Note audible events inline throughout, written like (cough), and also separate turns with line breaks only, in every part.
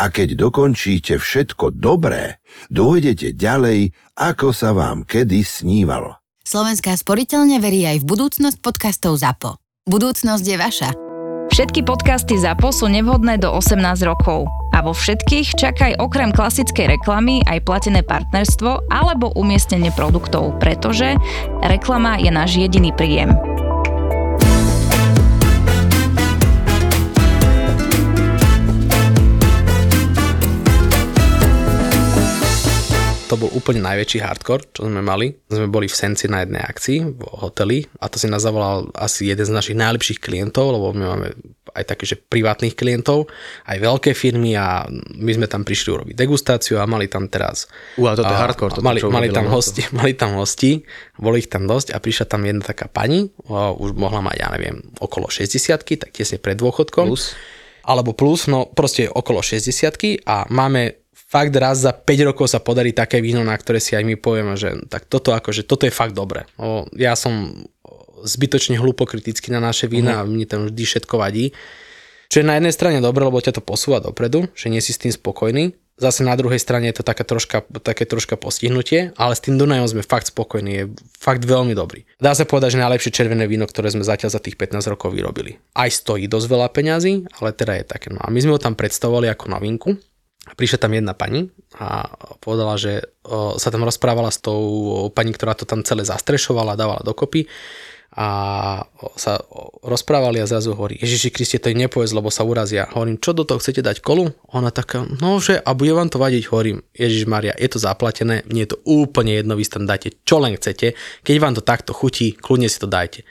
a keď dokončíte všetko dobré, dôjdete ďalej, ako sa vám kedy snívalo.
Slovenská sporiteľne verí aj v budúcnosť podcastov ZAPO. Budúcnosť je vaša.
Všetky podcasty ZAPO sú nevhodné do 18 rokov. A vo všetkých čakaj okrem klasickej reklamy aj platené partnerstvo alebo umiestnenie produktov, pretože reklama je náš jediný príjem.
To bol úplne najväčší hardcore, čo sme mali. Sme boli v Senci na jednej akcii v hoteli a to si nás zavolal asi jeden z našich najlepších klientov, lebo my máme aj také, že privátnych klientov, aj veľké firmy a my sme tam prišli urobiť degustáciu a mali tam teraz...
Ua, toto je hardcore. Toto,
mali, (laughs) mali, tam hosti, mali tam hosti, boli ich tam dosť a prišla tam jedna taká pani, už mohla mať, ja neviem, okolo 60 tak tesne pred dôchodkom.
Plus
alebo plus, no proste okolo 60 a máme fakt raz za 5 rokov sa podarí také víno, na ktoré si aj my povieme, že tak toto akože, toto je fakt dobré. O, ja som zbytočne hlupokritický na naše vína mm. a mne tam vždy všetko vadí. Čo je na jednej strane dobré, lebo ťa to posúva dopredu, že nie si s tým spokojný. Zase na druhej strane je to také troška, také troška postihnutie, ale s tým Dunajom sme fakt spokojní, je fakt veľmi dobrý. Dá sa povedať, že najlepšie červené víno, ktoré sme zatiaľ za tých 15 rokov vyrobili. Aj stojí dosť veľa peňazí, ale teda je také. No a my sme ho tam predstavovali ako novinku prišla tam jedna pani a povedala, že sa tam rozprávala s tou pani, ktorá to tam celé zastrešovala, dávala dokopy a sa rozprávali a zrazu hovorí, Ježiši Kriste, to im nepovedz, lebo sa urazia. Hovorím, čo do toho chcete dať kolu? Ona taká, no že, a bude vám to vadiť? Hovorím, Ježiš Maria, je to zaplatené, mne je to úplne jedno, vy tam dáte čo len chcete, keď vám to takto chutí, kľudne si to dajte.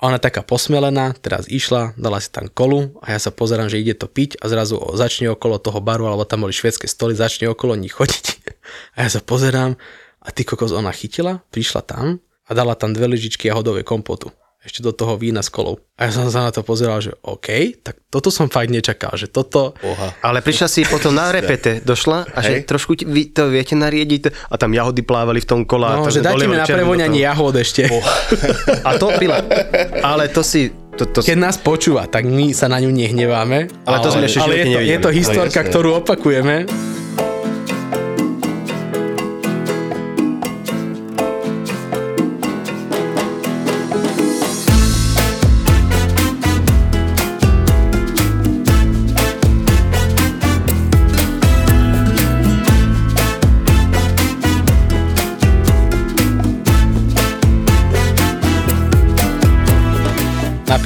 A ona taká posmelená, teraz išla, dala si tam kolu a ja sa pozerám, že ide to piť a zrazu začne okolo toho baru, alebo tam boli švedské stoly, začne okolo nich chodiť. (laughs) A ja sa pozerám a ty kokos ona chytila, prišla tam a dala tam dve lyžičky jahodovej kompotu ešte do toho vína s kolou. A ja som sa na to pozeral, že OK, tak toto som fakt nečakal, že toto...
Oha. Ale prišla si potom na repete, došla a že trošku vy to viete nariediť a tam jahody plávali v tom kola.
No, že dajte mi na prevoňanie jahod ešte. Oha. (laughs)
A to pila. Ale to si to, to...
Keď nás počúva, tak my sa na ňu nehneváme.
Ale, ale to sme ešte
ale je to, je to historka, ktorú opakujeme.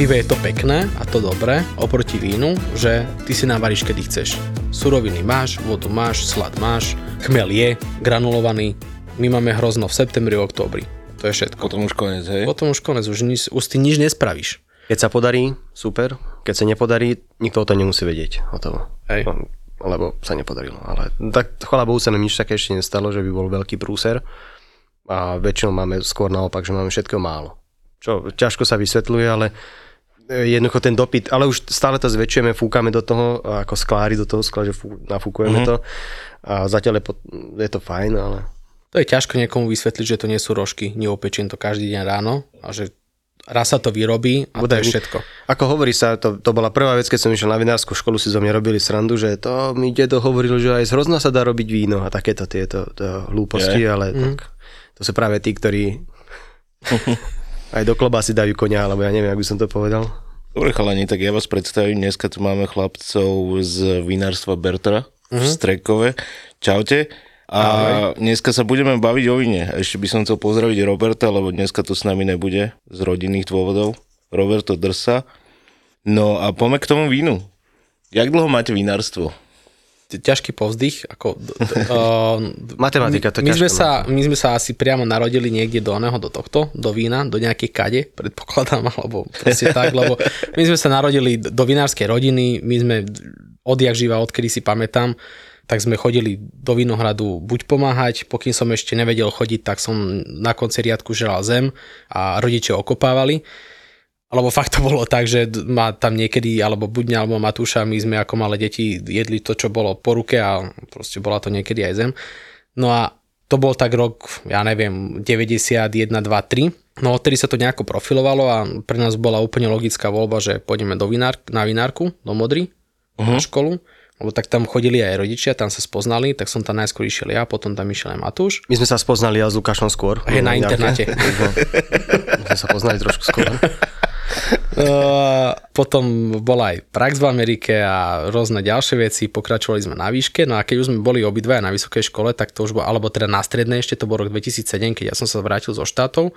Pive je to pekné a to dobré oproti vínu, že ty si navaríš kedy chceš. Suroviny máš, vodu máš, slad máš, chmel je granulovaný. My máme hrozno v septembri, oktobri. To je všetko.
Potom už konec, hej?
Potom už konec, už, nič, už ty nič nespravíš.
Keď sa podarí, super. Keď sa nepodarí, nikto o to nemusí vedieť. Hotovo.
Hej.
Lebo sa nepodarilo. Ale tak chvala Bohu sa nám nič také ešte nestalo, že by bol veľký prúser. A väčšinou máme skôr naopak, že máme všetko málo. Čo ťažko sa vysvetľuje, ale jednoducho ten dopyt, ale už stále to zväčšujeme, fúkame do toho, ako sklári do toho skla, že fú, nafúkujeme mm-hmm. to a zatiaľ je, je to fajn, ale...
To je ťažko niekomu vysvetliť, že to nie sú rožky, neopečiem to každý deň ráno a že raz sa to vyrobí a Budaj, to je všetko.
Ako hovorí sa, to, to bola prvá vec, keď som išiel na vinárskú školu, si zo mňa robili srandu, že to mi dedo hovoril, že aj z hrozna sa dá robiť víno a takéto tieto to hlúposti, je. ale mm. tak, to sú práve tí, ktorí (laughs) aj do klobásy dajú konia, alebo ja neviem, ako by som to povedal.
Dobre chalani, tak ja vás predstavím. Dneska tu máme chlapcov z vinárstva Bertra uh-huh. v mhm. Strekove. Čaute. A Ahoj. dneska sa budeme baviť o vine. Ešte by som chcel pozdraviť Roberta, lebo dneska tu s nami nebude z rodinných dôvodov. Roberto Drsa. No a poďme k tomu vínu. Jak dlho máte vinárstvo?
Ťažký povzdych. Ako,
uh, (laughs) Matematika to
my, my, sme sa, my sme sa asi priamo narodili niekde do oného, do tohto, do vína, do nejakej kade, predpokladám, (laughs) alebo proste tak, lebo my sme sa narodili do vinárskej rodiny, my sme odjak živa, odkedy si pamätám, tak sme chodili do Vinohradu buď pomáhať, pokým som ešte nevedel chodiť, tak som na konci riadku žeral zem a rodičia okopávali. Alebo fakt to bolo tak, že ma tam niekedy, alebo Budňa, alebo Matúša, my sme ako malé deti jedli to, čo bolo po ruke a proste bola to niekedy aj zem. No a to bol tak rok, ja neviem, 91, 2, 3. No odtedy sa to nejako profilovalo a pre nás bola úplne logická voľba, že pôjdeme do vinár, na vinárku, do Modry, uh-huh. na školu lebo tak tam chodili aj rodičia, tam sa spoznali, tak som tam najskôr išiel ja, potom tam išiel aj Matúš.
My sme sa spoznali ja s Lukášom skôr.
Je na internáte. (laughs)
My sme sa poznali trošku skôr. (laughs)
Uh, potom bola aj prax v Amerike a rôzne ďalšie veci, pokračovali sme na výške, no a keď už sme boli obidvaja na vysokej škole, tak to už bolo, alebo teda na strednej ešte, to bol rok 2007, keď ja som sa vrátil zo štátov,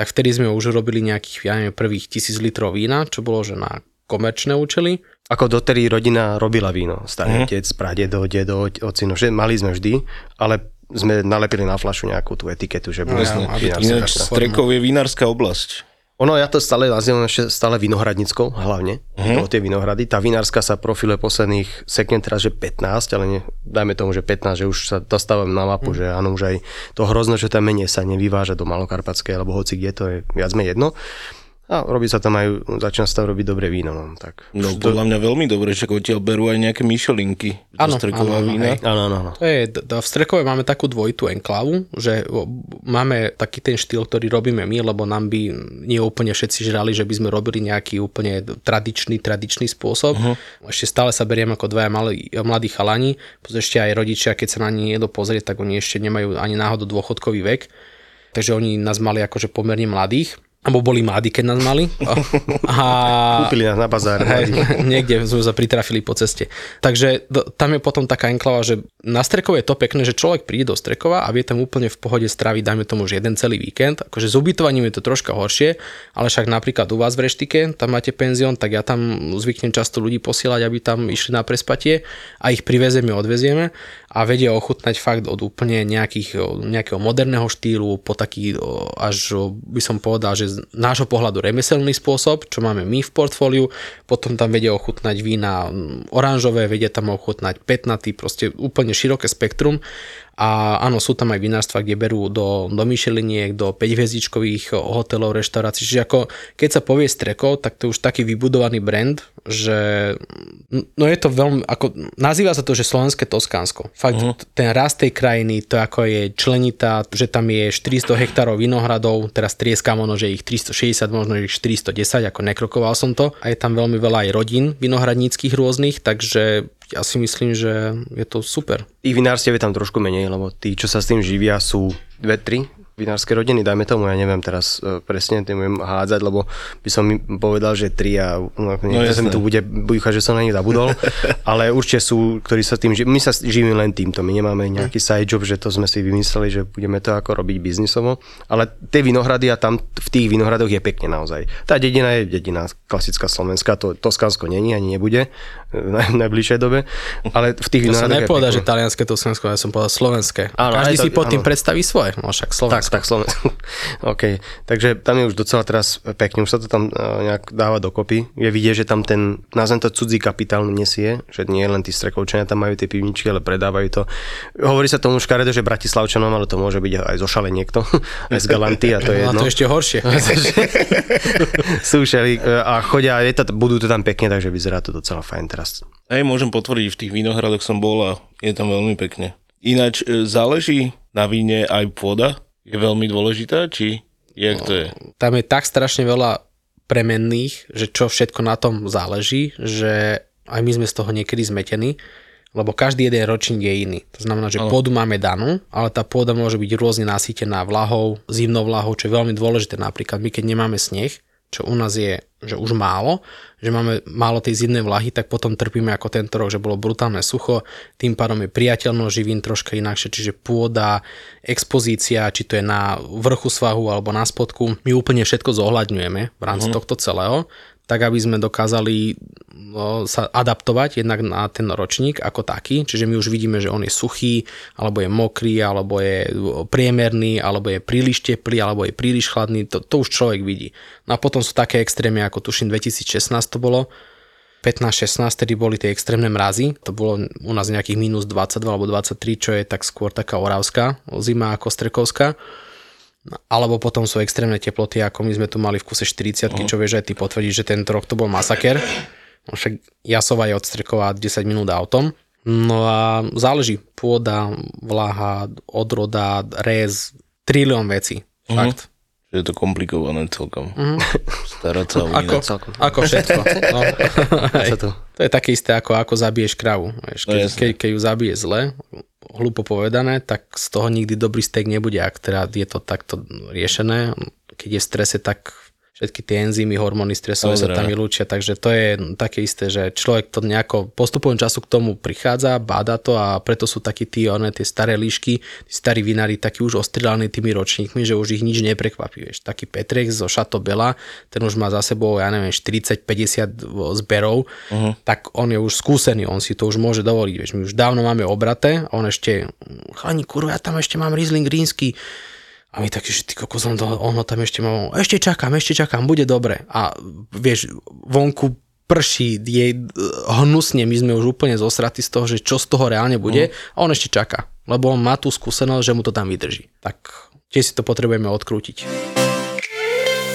tak vtedy sme už robili nejakých, ja neviem, prvých tisíc litrov vína, čo bolo, že na komerčné účely.
Ako dotedy rodina robila víno. Starý mm. otec, pradedo, dedo, ocino, že mali sme vždy, ale sme nalepili na flašu nejakú tú etiketu, že bude
no, Ináč Strekov je vinárska oblasť.
Ono, ja to stále nazývam ešte stále vinohradnickou, hlavne, uh-huh. tie vinohrady. Tá vinárska sa profiluje posledných, seknem teraz, že 15, ale ne, dajme tomu, že 15, že už sa dostávam na mapu, uh-huh. že áno, už aj to hrozno, že tam menej sa nevyváža do Malokarpatskej, alebo hoci kde, to je viac menej jedno. A robí sa tam aj, začína sa tam robiť dobré víno. No, tak.
no podľa mňa veľmi dobre, že odtiaľ berú aj nejaké myšelinky
áno, streková áno, vína.
Áno, áno, áno.
To je, v Strekove máme takú dvojitú enklavu, že máme taký ten štýl, ktorý robíme my, lebo nám by nie úplne všetci žrali, že by sme robili nejaký úplne tradičný, tradičný spôsob. Uh-huh. Ešte stále sa beriem ako dvaja malí, mladí chalani, ešte aj rodičia, keď sa na nie jedno pozrieť, tak oni ešte nemajú ani náhodou dôchodkový vek. Takže oni nás mali akože pomerne mladých alebo boli mladí, keď nás mali. (laughs)
A, Kúpili nás na bazáre. Hej, (laughs)
niekde sme sa pritrafili po ceste. Takže tam je potom taká enklava, že na Strekove je to pekné, že človek príde do Strekova a vie tam úplne v pohode straviť, dajme tomu, že jeden celý víkend. Akože s ubytovaním je to troška horšie, ale však napríklad u vás v Reštike, tam máte penzión, tak ja tam zvyknem často ľudí posielať, aby tam išli na prespatie a ich privezeme, odvezieme a vedia ochutnať fakt od úplne nejakých, nejakého moderného štýlu po taký až by som povedal, že z nášho pohľadu remeselný spôsob, čo máme my v portfóliu, potom tam vedia ochutnať vína oranžové, vedia tam ochutnať petnatý, proste úplne široké spektrum a áno, sú tam aj vinárstva, kde berú do, do Micheliniek, do 5 hotelov, reštaurácií. Čiže ako keď sa povie Streko, tak to je už taký vybudovaný brand, že no je to veľmi, ako nazýva sa to, že slovenské Toskánsko. Fakt uh-huh. ten rast tej krajiny, to ako je členitá, že tam je 400 hektárov vinohradov, teraz trieskam ono, že ich 360, možno ich 410, ako nekrokoval som to. A je tam veľmi veľa aj rodín vinohradníckých rôznych, takže ja si myslím, že je to super.
Tých vinárstiev je tam trošku menej, lebo tí, čo sa s tým živia, sú dve, tri vinárske rodiny, dajme tomu, ja neviem teraz uh, presne, tým budem hádzať, lebo by som mi povedal, že tri a no, no sa mi tu bude búchať, že som na nich zabudol, (laughs) ale určite sú, ktorí sa tým živíme, my sa živíme len týmto, my nemáme nejaký side job, že to sme si vymysleli, že budeme to ako robiť biznisovo, ale tie vinohrady a tam v tých vinohradoch je pekne naozaj. Tá dedina je dedina klasická slovenská, to Toskánsko není ani nebude v najbližšej dobe, ale v tých
ja som že talianské Toskánsko, ja som povedal slovenské. Áno, Každý si pod tým predstaví svoje, no však Slovensko.
Tak, tak, Slovensko. (laughs) OK. Takže tam je už docela teraz pekne, už sa to tam e, nejak dáva dokopy. Je vidieť, že tam ten, nazvem to cudzí kapitál nesie, že nie len tí strekovčania tam majú tie pivničky, ale predávajú to. Hovorí sa tomu škaredo, že Bratislavčanom, ale to môže byť aj zo šale niekto, (laughs) aj z Galanty a to je (laughs) jedno.
A to ešte horšie.
Súšeli e, a chodia, je to, budú to tam pekne, takže vyzerá to docela fajn teraz.
Hej, môžem potvrdiť, v tých vinohradoch som bol a je tam veľmi pekne. Ináč e, záleží na víne aj pôda, je veľmi dôležitá, či jak to je?
Tam je tak strašne veľa premenných, že čo všetko na tom záleží, že aj my sme z toho niekedy zmetení, lebo každý jeden ročník je iný. To znamená, že ale... pôdu máme danú, ale tá pôda môže byť rôzne nasýtená vlahou, zimnou vlahou, čo je veľmi dôležité. Napríklad my, keď nemáme sneh, čo u nás je že už málo, že máme málo tej zimnej vlahy, tak potom trpíme ako tento rok, že bolo brutálne sucho, tým pádom je priateľnosť živín troška inakšie, čiže pôda, expozícia, či to je na vrchu svahu alebo na spodku, my úplne všetko zohľadňujeme v rámci uh-huh. tohto celého tak aby sme dokázali no, sa adaptovať jednak na ten ročník ako taký, čiže my už vidíme, že on je suchý, alebo je mokrý, alebo je priemerný, alebo je príliš teplý, alebo je príliš chladný, to, to už človek vidí. No a potom sú také extrémy, ako tuším 2016 to bolo, 15-16, tedy boli tie extrémne mrazy. To bolo u nás nejakých minus 22 alebo 23, čo je tak skôr taká oravská zima ako strekovská. Alebo potom sú extrémne teploty, ako my sme tu mali v kuse 40, uh-huh. čo vieš aj ty potvrdíš, že tento rok to bol masaker. No však Jasova je od Strekova 10 minút autom. No a záleží. Pôda, vláha, odroda, rez, trilión vecí. Uh-huh. Fakt.
Je to komplikované celkom. (laughs) Mm. Starať sa o
ako, celkom. ako všetko. No. (laughs) to. to je také isté, ako ako zabiješ kravu. Vieš, keď, no, keď, keď ju zabije zle, hlupo povedané, tak z toho nikdy dobrý steak nebude, ak teda je to takto riešené. Keď je v strese, tak všetky tie enzymy, hormóny stresové sa tam vylúčia, takže to je také isté, že človek to nejako postupom času k tomu prichádza, báda to a preto sú takí tí, one, tie staré líšky, tí starí vinári takí už ostrelaní tými ročníkmi, že už ich nič neprekvapí. Vieš. Taký Petrek zo Chateau Bela, ten už má za sebou, ja neviem, 40-50 zberov, uh-huh. tak on je už skúsený, on si to už môže dovoliť. Vieš. My už dávno máme obraté a on ešte, chalani, kurva, ja tam ešte mám Riesling rínsky, a my taký, že ty kokos, on, on ho tam ešte má, ešte čakám, ešte čakám, bude dobre. A vieš, vonku prší, je hnusne, my sme už úplne zosratí z toho, že čo z toho reálne bude mm. a on ešte čaká, lebo on má tú skúsenosť, že mu to tam vydrží. Tak tiež si to potrebujeme odkrútiť.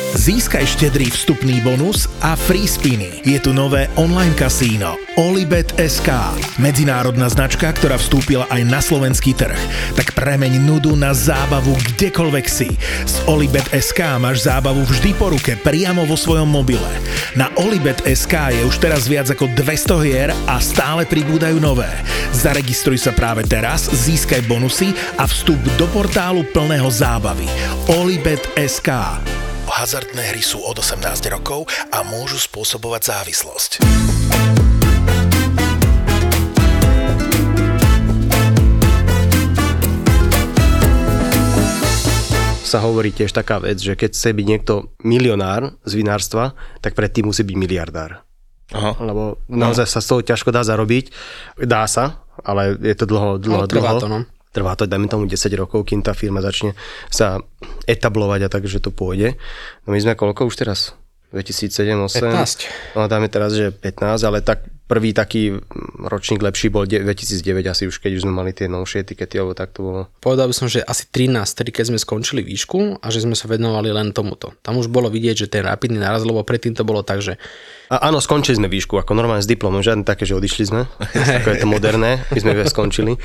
Získaj štedrý vstupný bonus a free spiny. Je tu nové online kasíno Olibet SK. Medzinárodná značka, ktorá vstúpila aj na slovenský trh. Tak premeň nudu na zábavu kdekoľvek si. S Olibet SK máš zábavu vždy po ruke, priamo vo svojom mobile. Na Olibet SK je už teraz viac ako 200 hier a stále pribúdajú nové. Zaregistruj sa práve teraz, získaj bonusy a vstup do portálu plného zábavy. Olibet SK. Hazardné hry sú od 18 rokov a môžu spôsobovať závislosť.
sa hovorí tiež taká vec, že keď chce byť niekto milionár z vinárstva, tak predtým musí byť miliardár. Aha. Lebo naozaj sa z toho ťažko dá zarobiť. Dá sa, ale je to dlho, dlho, no, dlho.
To, no.
Trvá to, dajme tomu 10 rokov, kým tá firma začne sa etablovať a tak, že to pôjde. No my sme koľko už teraz? 2007, 2008? 15. No dáme teraz, že 15, ale tak prvý taký ročník lepší bol 2009 asi už, keď už sme mali tie novšie etikety, alebo tak to bolo.
Povedal by som, že asi 13, tedy keď sme skončili výšku a že sme sa venovali len tomuto. Tam už bolo vidieť, že ten rapidný naraz, lebo predtým to bolo tak, že
a áno, skončili sme výšku, ako normálne s diplomom, žiadne také, že odišli sme, (laughs) ako je to moderné, my sme skončili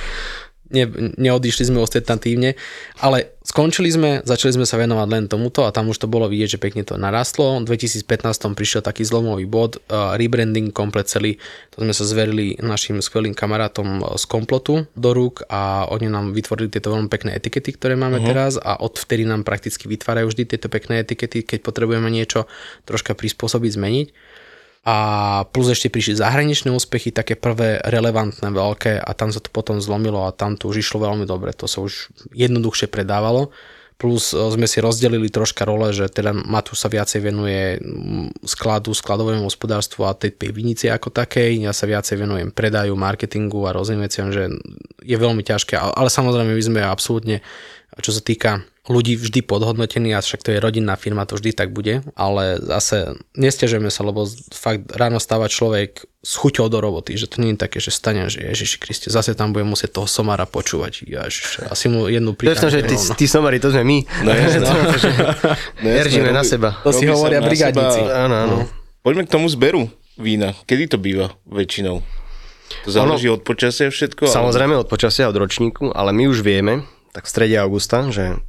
ne, neodišli sme ostentatívne, ale skončili sme, začali sme sa venovať len tomuto a tam už to bolo vidieť, že pekne to narastlo. V 2015 prišiel taký zlomový bod, uh, rebranding komplet celý, to sme sa zverili našim skvelým kamarátom z komplotu do rúk a oni nám vytvorili tieto veľmi pekné etikety, ktoré máme uh-huh. teraz a odvtedy nám prakticky vytvárajú vždy tieto pekné etikety, keď potrebujeme niečo troška prispôsobiť, zmeniť a plus ešte prišli zahraničné úspechy, také prvé relevantné, veľké a tam sa to potom zlomilo a tam to už išlo veľmi dobre, to sa už jednoduchšie predávalo. Plus e, sme si rozdelili troška role, že teda Matúš sa viacej venuje skladu, skladovému hospodárstvu a tej pivnici ako takej, ja sa viacej venujem predaju, marketingu a rôznym veciam, že je veľmi ťažké, ale samozrejme my sme absolútne, čo sa týka ľudí vždy podhodnotený a však to je rodinná firma, to vždy tak bude, ale zase nestiažujeme sa, lebo fakt ráno stáva človek s chuťou do roboty, že to nie je také, že stane, že Ježiši Kriste, zase tam bude musieť toho somára počúvať. Ježiš, asi mu jednu
príklad. že tí, tí somári, to sme my. No, (laughs) no, no, na seba.
To si hovoria brigádnici.
Áno, áno. No.
Poďme k tomu zberu vína. Kedy to býva väčšinou? To záleží od počasia všetko?
Samozrejme od počasia, od ročníku, ale my už vieme, tak v strede augusta, že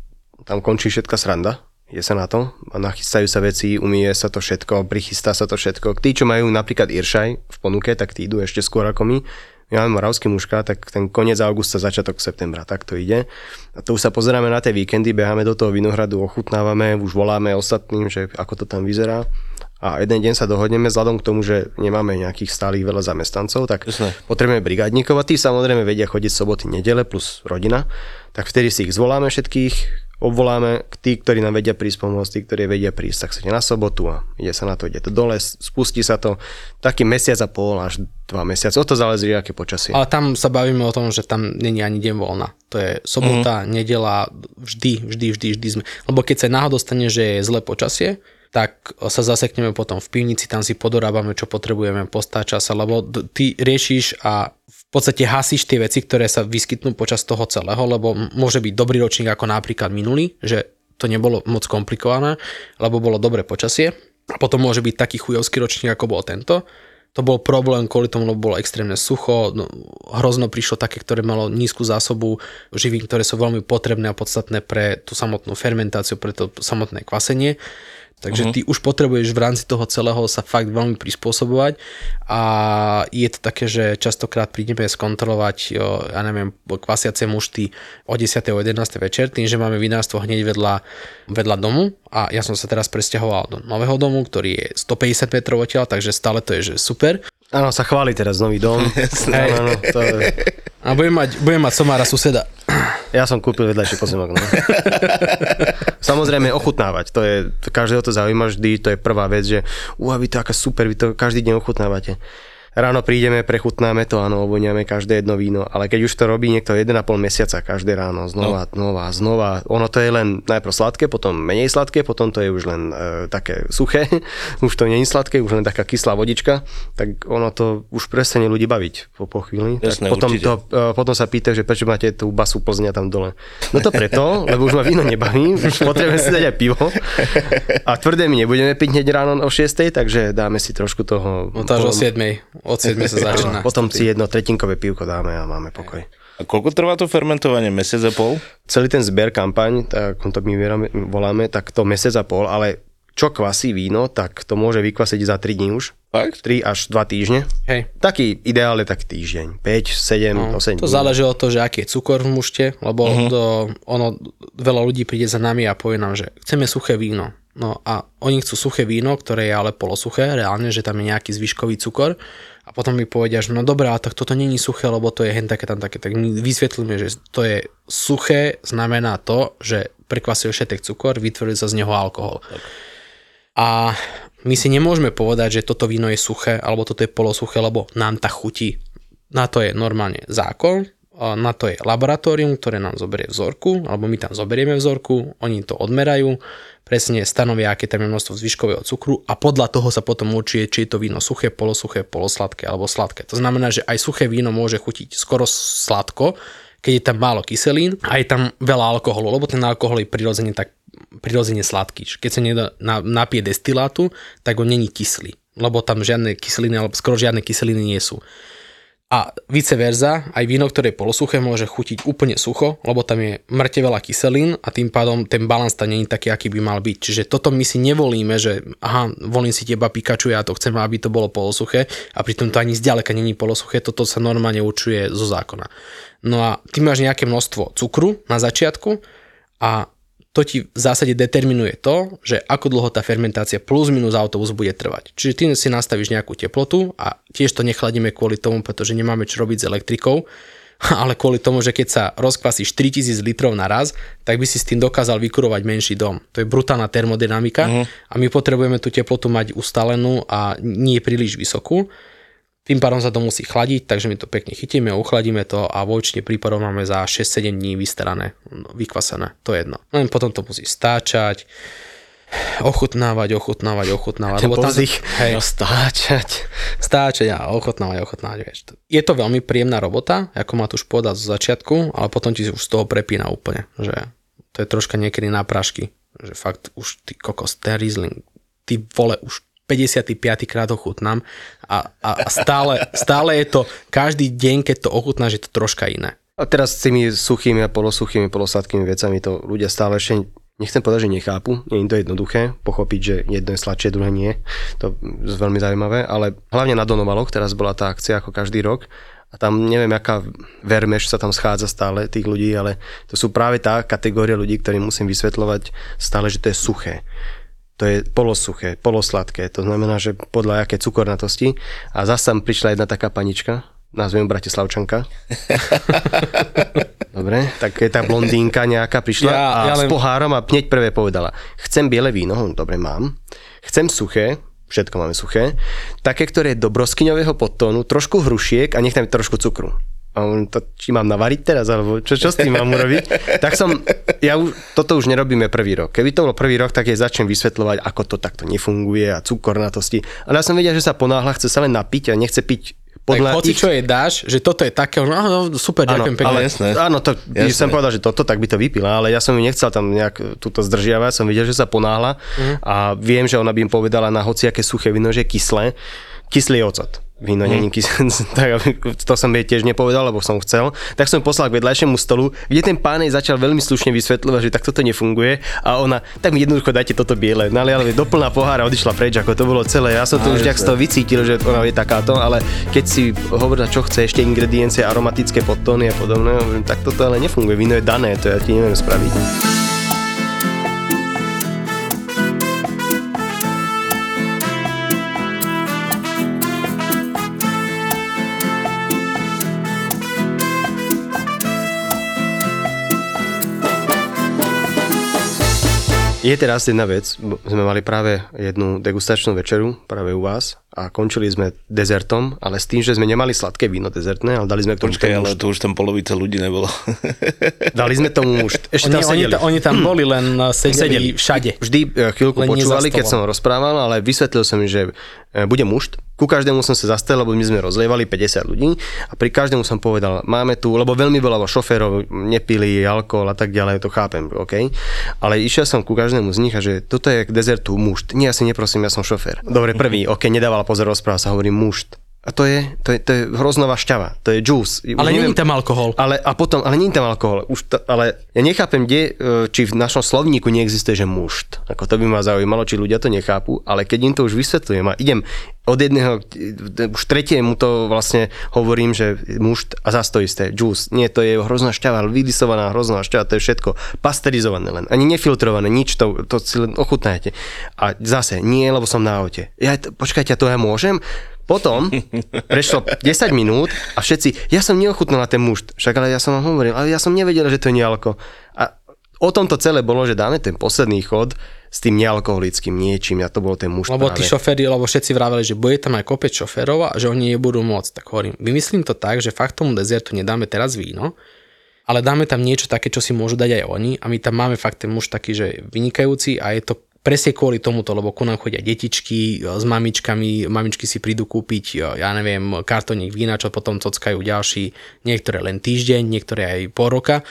tam končí všetka sranda, je sa na to, a nachystajú sa veci, umie sa to všetko, prichystá sa to všetko. Tí, čo majú napríklad Iršaj v ponuke, tak tí idú ešte skôr ako my. My máme moravský mužka, tak ten koniec augusta, začiatok septembra, tak to ide. A to už sa pozeráme na tie víkendy, beháme do toho vinohradu, ochutnávame, už voláme ostatným, že ako to tam vyzerá a jeden deň sa dohodneme vzhľadom k tomu, že nemáme nejakých stálych veľa zamestnancov, tak Jasne. potrebujeme brigádnikov a tí samozrejme vedia chodiť soboty, nedele plus rodina, tak vtedy si ich zvoláme všetkých, obvoláme tí, ktorí nám vedia prísť pomôcť, tí, ktorí vedia prísť, tak sa na sobotu a ide sa na to, ide to dole, spustí sa to taký mesiac a pol až dva mesiace, o to záleží, aké počasie.
Ale tam sa bavíme o tom, že tam není ani deň voľna. To je sobota, mm. nedela, vždy, vždy, vždy, vždy sme. Lebo keď sa náhodou stane, že je zlé počasie, tak sa zasekneme potom v pivnici, tam si podorábame, čo potrebujeme, postáča sa, lebo ty riešiš a v podstate hasíš tie veci, ktoré sa vyskytnú počas toho celého, lebo môže byť dobrý ročník ako napríklad minulý, že to nebolo moc komplikované, lebo bolo dobré počasie. A potom môže byť taký chujovský ročník, ako bol tento. To bol problém kvôli tomu, lebo bolo extrémne sucho, no, hrozno prišlo také, ktoré malo nízku zásobu živín, ktoré sú veľmi potrebné a podstatné pre tú samotnú fermentáciu, pre to samotné kvasenie. Takže uh-huh. ty už potrebuješ v rámci toho celého sa fakt veľmi prispôsobovať a je to také, že častokrát prídeme skontrolovať, ja neviem, kvasiace mušty o 10. o 11. večer, tým, že máme vinárstvo hneď vedľa, vedľa domu a ja som sa teraz presťahoval do nového domu, ktorý je 150 metrov odtiaľ, takže stále to je že super.
Áno, sa chváli teraz nový dom. (laughs) Hej. Áno, to je...
A budem mať, budem mať somára suseda.
Ja som kúpil vedľajší pozemok. No. (laughs) Samozrejme ochutnávať, to je, každého to zaujíma vždy, to je prvá vec, že uha, vy to aká super, vy to každý deň ochutnávate. Ráno prídeme, prechutnáme to, áno, oboniame každé jedno víno, ale keď už to robí niekto 1,5 mesiaca každé ráno, znova, no. znova, znova, ono to je len najprv sladké, potom menej sladké, potom to je už len e, také suché, (laughs) už to nie je sladké, už len taká kyslá vodička, tak ono to už prestane ľudí baviť po, po chvíli.
Jasné,
tak potom, to, e, potom sa pýta, že prečo máte tú basu Plzňa tam dole. No to preto, (laughs) lebo už ma víno nebaví, už potrebujeme si dať aj pivo a tvrdé my nebudeme piť hneď ráno o 6, takže dáme si trošku toho...
No to až o 7. Od 7 sa začína. (laughs)
Potom si jedno tretinkové pivko dáme a máme pokoj.
A koľko trvá to fermentovanie? Mesiac a pol?
Celý ten zber kampaň, tak to my voláme, tak to mesiac a pol, ale čo kvasí víno, tak to môže vykvasiť za 3 dní už.
Fakt?
3 až 2 týždne.
Hej.
Taký ideál je tak týždeň. 5, 7,
No,
8
to
dní.
záleží od toho, že aký je cukor v mušte, lebo uh-huh. to, ono, veľa ľudí príde za nami a povie nám, že chceme suché víno. No a oni chcú suché víno, ktoré je ale polosuché, reálne, že tam je nejaký zvyškový cukor a potom mi povedia, že no dobré, ale tak toto není suché, lebo to je hen také tam také. Tak vysvetlíme, že to je suché, znamená to, že prekvasil všetek cukor, vytvoril sa z neho alkohol. Tak. A my si nemôžeme povedať, že toto víno je suché, alebo toto je polosuché, lebo nám tak chutí. Na to je normálne zákon, na to je laboratórium, ktoré nám zoberie vzorku, alebo my tam zoberieme vzorku, oni to odmerajú, presne stanovia, aké tam je množstvo zvyškového cukru a podľa toho sa potom určuje, či je to víno suché, polosuché, polosladké alebo sladké. To znamená, že aj suché víno môže chutiť skoro sladko, keď je tam málo kyselín a je tam veľa alkoholu, lebo ten alkohol je prirodzene tak prirodzene sladký. Keď sa na- napije destilátu, tak on není kyslý, lebo tam žiadne kyseliny, alebo skoro žiadne kyseliny nie sú. A vice versa, aj víno, ktoré je polosuché, môže chutiť úplne sucho, lebo tam je mŕte veľa kyselín a tým pádom ten balans tam není taký, aký by mal byť. Čiže toto my si nevolíme, že aha, volím si teba Pikachu, ja to chcem, aby to bolo polosuché a pritom to ani zďaleka není polosuché, toto sa normálne určuje zo zákona. No a ty máš nejaké množstvo cukru na začiatku a to ti v zásade determinuje to, že ako dlho tá fermentácia plus minus autobus bude trvať. Čiže ty si nastavíš nejakú teplotu a tiež to nechladíme kvôli tomu, pretože nemáme čo robiť s elektrikou, (laughs) ale kvôli tomu, že keď sa rozkvasíš 3000 litrov naraz, tak by si s tým dokázal vykurovať menší dom. To je brutálna termodynamika uh-huh. a my potrebujeme tú teplotu mať ustálenú a nie príliš vysokú. Tým pádom sa to musí chladiť, takže my to pekne chytíme, uchladíme to a vo väčšine prípadov máme za 6-7 dní vystarané, no, vykvasené, to je jedno. Len potom to musí stáčať, ochutnávať, ochutnávať, ochutnávať. Lebo tam,
povzdych,
hej,
no stáčať.
stáčať a ochutnávať, ochutnávať. Vieš. Je to veľmi príjemná robota, ako ma tu už povedal zo začiatku, ale potom ti už z toho prepína úplne, že to je troška niekedy na prašky, že fakt už ty kokos, ten Riesling, ty vole, už 55. krát ochutnám a, a stále, stále je to, každý deň, keď to ochutnáš, je to troška iné.
A teraz s tými suchými a polosuchými, polosladkými vecami to ľudia stále ešte nechcem povedať, že nechápu, nie je to jednoduché pochopiť, že jedno je sladšie, druhé nie. To je veľmi zaujímavé, ale hlavne na Donovaloch teraz bola tá akcia ako každý rok a tam neviem, aká vermeš sa tam schádza stále tých ľudí, ale to sú práve tá kategória ľudí, ktorým musím vysvetľovať stále, že to je suché. To je polosuché, polosladké, to znamená, že podľa aké cukornatosti. A zase tam prišla jedna taká panička, nazvem ju Bratislavčanka. (laughs) Dobre, tak je tá blondínka nejaká prišla
Ja-
a
ja
s
len-
pohárom a hneď prvé povedala, chcem biele víno, dobre mám, chcem suché, všetko máme suché, také, ktoré je do broskyňového podtónu, trošku hrušiek a nech tam je trošku cukru. A on to, či mám navariť teraz, alebo čo, čo s tým mám urobiť? (laughs) tak som, ja už, toto už nerobíme prvý rok. Keby to bol prvý rok, tak je začnem vysvetľovať, ako to takto nefunguje a cukornatosti. Ale ja som vedel, že sa ponáhla, chce sa len napiť a nechce piť
podľa tak hoci ich... čo jej dáš, že toto je také, no, no super, ďakujem pekne.
Ale, jasné. Áno, to, jasné. som povedal, že toto, tak by to vypila, ale ja som ju nechcel tam nejak túto zdržiavať, som videl, že sa ponáhla mm. a viem, že ona by im povedala na hociaké suché vino, že je kyslé, kyslý ocot víno není kyselé, (laughs) tak to som jej tiež nepovedal, lebo som chcel. Tak som poslal k vedľajšiemu stolu, kde ten pán jej začal veľmi slušne vysvetľovať, že takto to nefunguje a ona, tak mi jednoducho dajte toto biele. Naliali doplná pohára, odišla preč, ako to bolo celé. Ja som to už nejak z toho vycítil, že ona je takáto, ale keď si hovorila, čo chce, ešte ingrediencie, aromatické podtóny a podobné, tak toto ale nefunguje. Víno je dané, to ja ti neviem spraviť. Je teraz jedna vec, sme mali práve jednu degustačnú večeru práve u vás a končili sme dezertom, ale s tým, že sme nemali sladké víno dezertné, ale dali sme k tomu
Počkaj, ale to už tam polovica ľudí nebolo. (laughs)
dali sme tomu už.
Ešte oni, tam oni, ta, oni tam boli, len uh, (clears throat) sedeli, sedeli všade.
Vždy uh, chvíľku len počúvali, keď som rozprával, ale vysvetlil som im, že uh, bude mušt. Ku každému som sa zastavil, lebo my sme rozlievali 50 ľudí a pri každému som povedal, máme tu, lebo veľmi veľa šoférov nepili alkohol a tak ďalej, to chápem, OK. Ale išiel som ku každému z nich a že toto je k dezertu mušt. Nie, ja si neprosím, ja som šofér. Dobre, prvý, OK, nedával pozor, rozpráva sa, hovorí mušt. A to je, to je, to je hroznová šťava, to je juice.
Ale nie je tam alkohol.
Ale, a potom, ale nie je tam alkohol. Už to, ale ja nechápem, kde, e, či v našom slovníku neexistuje, že mušt. Ako to by ma zaujímalo, či ľudia to nechápu, ale keď im to už vysvetľujem a idem od jedného, už tretiemu to vlastne hovorím, že mušt a zase to isté, juice. Nie, to je hrozná šťava, vydisovaná hrozná šťava, to je všetko pasterizované len, ani nefiltrované, nič, to, to si len ochutnáte. A zase, nie, lebo som na aute. Ja, počkajte, to ja môžem? Potom (laughs) prešlo 10 minút a všetci, ja som neochutnal na ten mušt, však ale ja som vám hovoril, ale ja som nevedel, že to je nealko. A o tom to celé bolo, že dáme ten posledný chod s tým nealkoholickým niečím, ja to bol ten muž
Lebo tí šoféry, lebo všetci vraveli, že bude tam aj kopec šoférov a že oni nebudú môcť. Tak hovorím, vymyslím to tak, že fakt tomu dezertu nedáme teraz víno, ale dáme tam niečo také, čo si môžu dať aj oni a my tam máme fakt ten muž taký, že vynikajúci a je to presne kvôli tomuto, lebo ku nám chodia detičky e, s mamičkami, mamičky si prídu kúpiť, e, ja neviem, kartoník vína, čo potom cockajú ďalší, niektoré len týždeň, niektoré aj pol roka.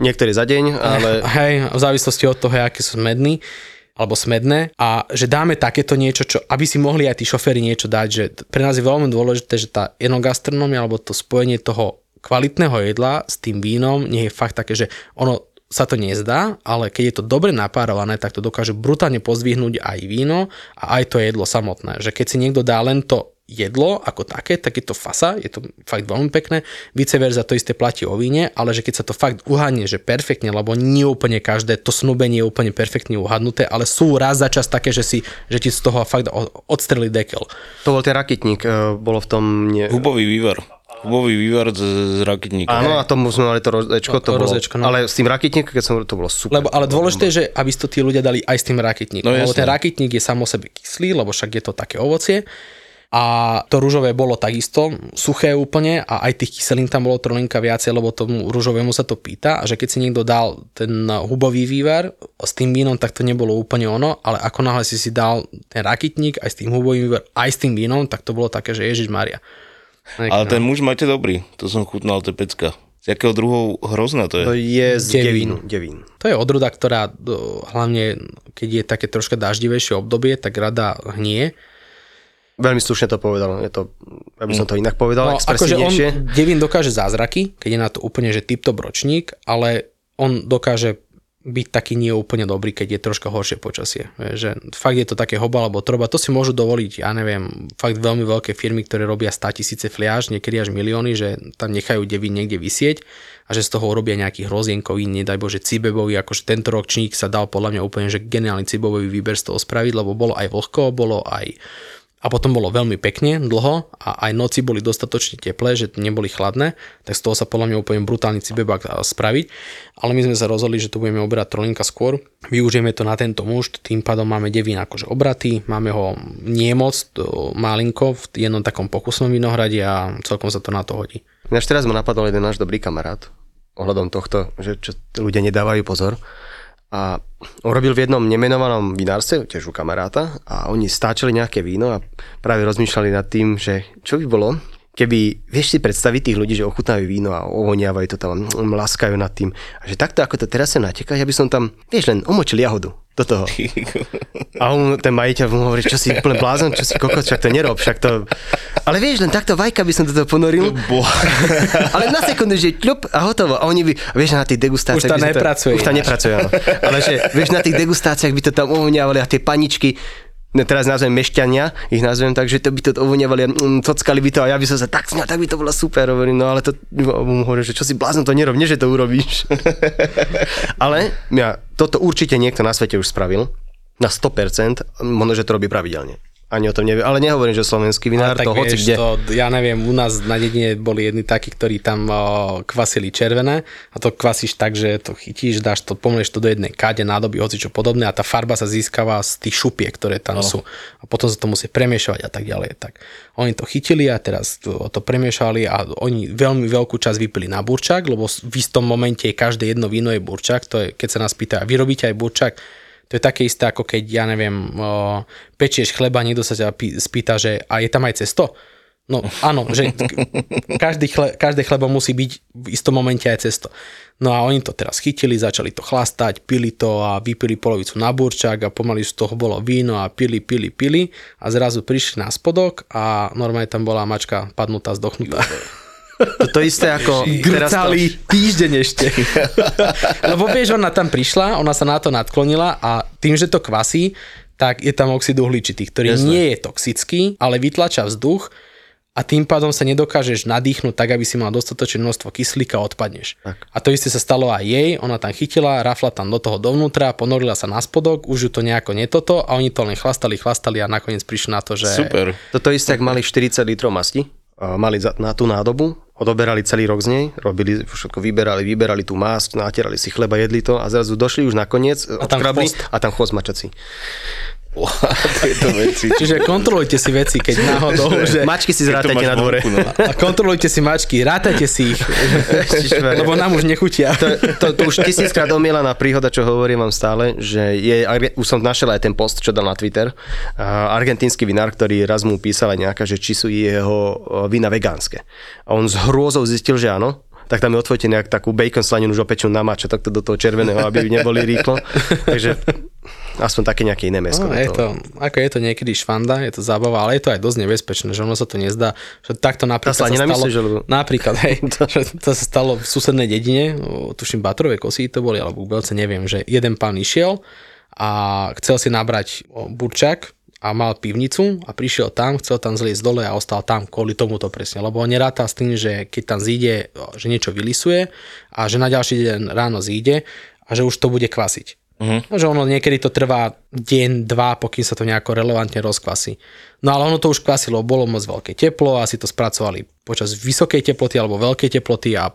Niektoré za deň, ale... (laughs)
Hej, v závislosti od toho, aké sú smední alebo smedné a že dáme takéto niečo, čo, aby si mohli aj tí šoféry niečo dať, že pre nás je veľmi dôležité, že tá enogastronomia alebo to spojenie toho kvalitného jedla s tým vínom nie je fakt také, že ono sa to nezdá, ale keď je to dobre napárované, tak to dokáže brutálne pozdvihnúť aj víno a aj to jedlo samotné. Že keď si niekto dá len to jedlo ako také, tak je to fasa, je to fakt veľmi pekné. Vice verza to isté platí o víne, ale že keď sa to fakt uhadne, že perfektne, lebo nie úplne každé to snubenie je úplne perfektne uhadnuté, ale sú raz za čas také, že si, že ti z toho fakt odstreli dekel.
To bol ten raketník, e, bolo v tom... Nie...
Hubový vývar. Hubový vývar z, z raketníka.
Áno, a tomu sme mali to rozečko, to, to bolo, rozečko, no. ale s tým raketníkom, keď som to bolo super.
Lebo, ale dôležité je, že aby to tí ľudia dali aj s tým raketníkom. No, lebo ten raketník je samo sebe kyslý, lebo však je to také ovocie. A to rúžové bolo takisto suché úplne a aj tých kyselín tam bolo trolinka viacej, lebo tomu rúžovému sa to pýta a že keď si niekto dal ten hubový vývar s tým vínom, tak to nebolo úplne ono, ale ako náhle si si dal ten rakitník aj s tým hubovým vývar, aj s tým vínom, tak to bolo také, že Ježiš Maria.
Ale ten muž máte dobrý, to som chutnal, to je pecka. Z jakého druhou hrozná to je?
To je z devín. devín.
To je odroda, ktorá hlavne, keď je také troška daždivejšie obdobie, tak rada hnie.
Veľmi slušne to povedal. Je to, ja by som to inak povedal, no, akože on,
Devín dokáže zázraky, keď je na to úplne, že typto bročník, ale on dokáže byť taký nie úplne dobrý, keď je troška horšie počasie. Že fakt je to také hoba alebo troba, to si môžu dovoliť, ja neviem, fakt veľmi veľké firmy, ktoré robia 100 tisíce fliaž, niekedy až milióny, že tam nechajú devy niekde vysieť a že z toho urobia nejaký hrozienkový, nedaj Bože, cibebový, akože tento ročník sa dal podľa mňa úplne, že geniálny cibebový výber z toho spraviť, lebo bolo aj vlhko, bolo aj a potom bolo veľmi pekne, dlho a aj noci boli dostatočne teplé, že neboli chladné, tak z toho sa podľa mňa úplne brutálny cibebak spraviť. Ale my sme sa rozhodli, že to budeme obrať trolinka skôr. Využijeme to na tento mušt, tým pádom máme devín akože obratý, máme ho nie moc, malinko v jednom takom pokusnom vinohrade a celkom sa to na to hodí.
Až teraz ma napadol jeden náš dobrý kamarát ohľadom tohto, že čo ľudia nedávajú pozor. A on robil v jednom nemenovanom vinárstve, tiež u kamaráta, a oni stáčali nejaké víno a práve rozmýšľali nad tým, že čo by bolo, keby, vieš si predstaviť tých ľudí, že ochutnajú víno a ovoniavajú to tam, mlaskajú nad tým. A že takto, ako to teraz sa nateká, ja by som tam, vieš, len omočil jahodu do toho. A on, ten majiteľ mu hovorí, čo si úplne blázon, čo si kokos, však to nerob, však to... Ale vieš, len takto vajka by som do toho ponoril. (laughs) Ale na sekundu, že kľup a hotovo. A oni by, vieš, na tých degustáciách...
Už tam nepracuje
To, už tam nepracuje, áno. Ale že, vieš, na tých degustáciách by to tam ovoniavali a tie paničky, no teraz nazvem mešťania, ich nazvem tak, že to by to ovoniavali a mm, tockali by to a ja by som sa tak smial, tak by to bolo super, hovorím, no ale to, mu hovorím, že čo si blázon, to nerob, že to urobíš. (laughs) ale ja, toto určite niekto na svete už spravil, na 100%, možno, že to robí pravidelne. Ani o tom neviem, ale nehovorím, že slovenský vinár, to hoci
vieš,
kde.
to, ja neviem, u nás na dedine boli jedni takí, ktorí tam o, kvasili červené a to kvasíš tak, že to chytíš, dáš to, pomleš to do jednej kade, nádoby, hoci čo podobné a tá farba sa získava z tých šupiek, ktoré tam no. sú a potom sa to musí premiešavať a tak ďalej. Tak oni to chytili a teraz to, to premiešali a oni veľmi veľkú časť vypili na burčak, lebo v istom momente každé jedno víno je burčak, to je, keď sa nás pýta, a vy robíte aj burčak, to je také isté, ako keď, ja neviem, pečieš chleba, niekto sa ťa pý, spýta, že a je tam aj cesto? No áno, že každý, chle, každé chlebo musí byť v istom momente aj cesto. No a oni to teraz chytili, začali to chlastať, pili to a vypili polovicu na burčák a pomaly z toho bolo víno a pili, pili, pili a zrazu prišli na spodok a normálne tam bola mačka padnutá, zdochnutá.
To, to isté ako... to-
Grcali týždeň ešte. (laughs) Lebo vieš, ona tam prišla, ona sa na to nadklonila a tým, že to kvasí, tak je tam oxid uhličitý, ktorý
Jasné.
nie je toxický, ale vytlača vzduch a tým pádom sa nedokážeš nadýchnuť tak, aby si mal dostatočné množstvo kyslíka a odpadneš.
Tak.
A to isté sa stalo aj jej, ona tam chytila, rafla tam do toho dovnútra, ponorila sa na spodok, už ju to nejako netoto a oni to len chlastali, chlastali a nakoniec prišli na to, že...
Super.
Toto isté, ak mali 40 litrov masti, mali na tú nádobu, odoberali celý rok z nej, robili všetko, vyberali, vyberali tú masť, natierali si chleba, jedli to a zrazu došli už nakoniec,
A tam
odškrabli
chvost.
a tam chvost mačací.
Tieto veci.
Čiže kontrolujte si veci, keď náhodou, že...
Mačky si zrátajte na dvore.
vonku, no.
A kontrolujte si mačky, rátajte si ich, lebo nám už nechutia.
to, to, to už tisíckrát omielaná príhoda, čo hovorím vám stále, že je, už som našiel aj ten post, čo dal na Twitter, argentínsky vinár, ktorý raz mu písal aj nejaká, že či sú jeho vína vegánske. A on s hrôzou zistil, že áno, tak tam je odfotený nejak takú bacon slaninu už opečenú na mača, takto do toho červeného, aby neboli rýchlo. Takže aspoň také nejaké iné mesko.
No, je to, ako je to niekedy švanda, je to zábava, ale je to aj dosť nebezpečné, že ono sa to nezdá, že takto napríklad sa
slanina
stalo,
alebo-
napríklad, (laughs) hej, že to sa stalo v susednej dedine, tuším Batrové kosy to boli, alebo Belce, neviem, že jeden pán išiel a chcel si nabrať burčak a mal pivnicu a prišiel tam, chcel tam zliesť dole a ostal tam kvôli tomuto presne, lebo on neráta s tým, že keď tam zíde, že niečo vylisuje a že na ďalší deň ráno zíde a že už to bude kvasiť. Uh-huh. Že ono niekedy to trvá deň, dva, pokým sa to nejako relevantne rozkvasí. No ale ono to už kvasilo, bolo moc veľké teplo, asi to spracovali počas vysokej teploty alebo veľkej teploty a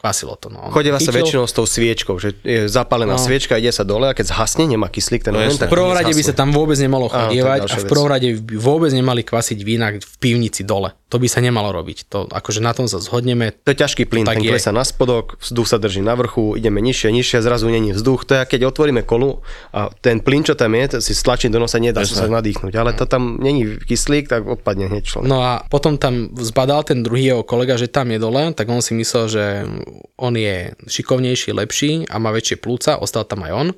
kvasilo to. No.
Chodeva sa väčšinou s tou sviečkou, že je zapálená
No.
sviečka, ide sa dole a keď zhasne, nemá kyslík, ten moment, tak
V prvom rade by sa tam vôbec nemalo chodievať a v prvom rade by vôbec nemali kvasiť vína v pivnici dole. To by sa nemalo robiť. To, akože na tom sa zhodneme.
To je ťažký plyn,
tak
ten klesá na spodok, vzduch sa drží na vrchu, ideme nižšie, nižšie, zrazu není vzduch. To je, keď otvoríme kolu a ten plyn, čo tam je, si stlačí do nosa, nedá sa sa nadýchnuť. Ale to tam není kyslík, tak odpadne hneď človek.
No a potom tam zbadal ten druhý jeho kolega, že tam je dole, tak on si myslel, že on je šikovnejší, lepší a má väčšie plúca, ostal tam aj on.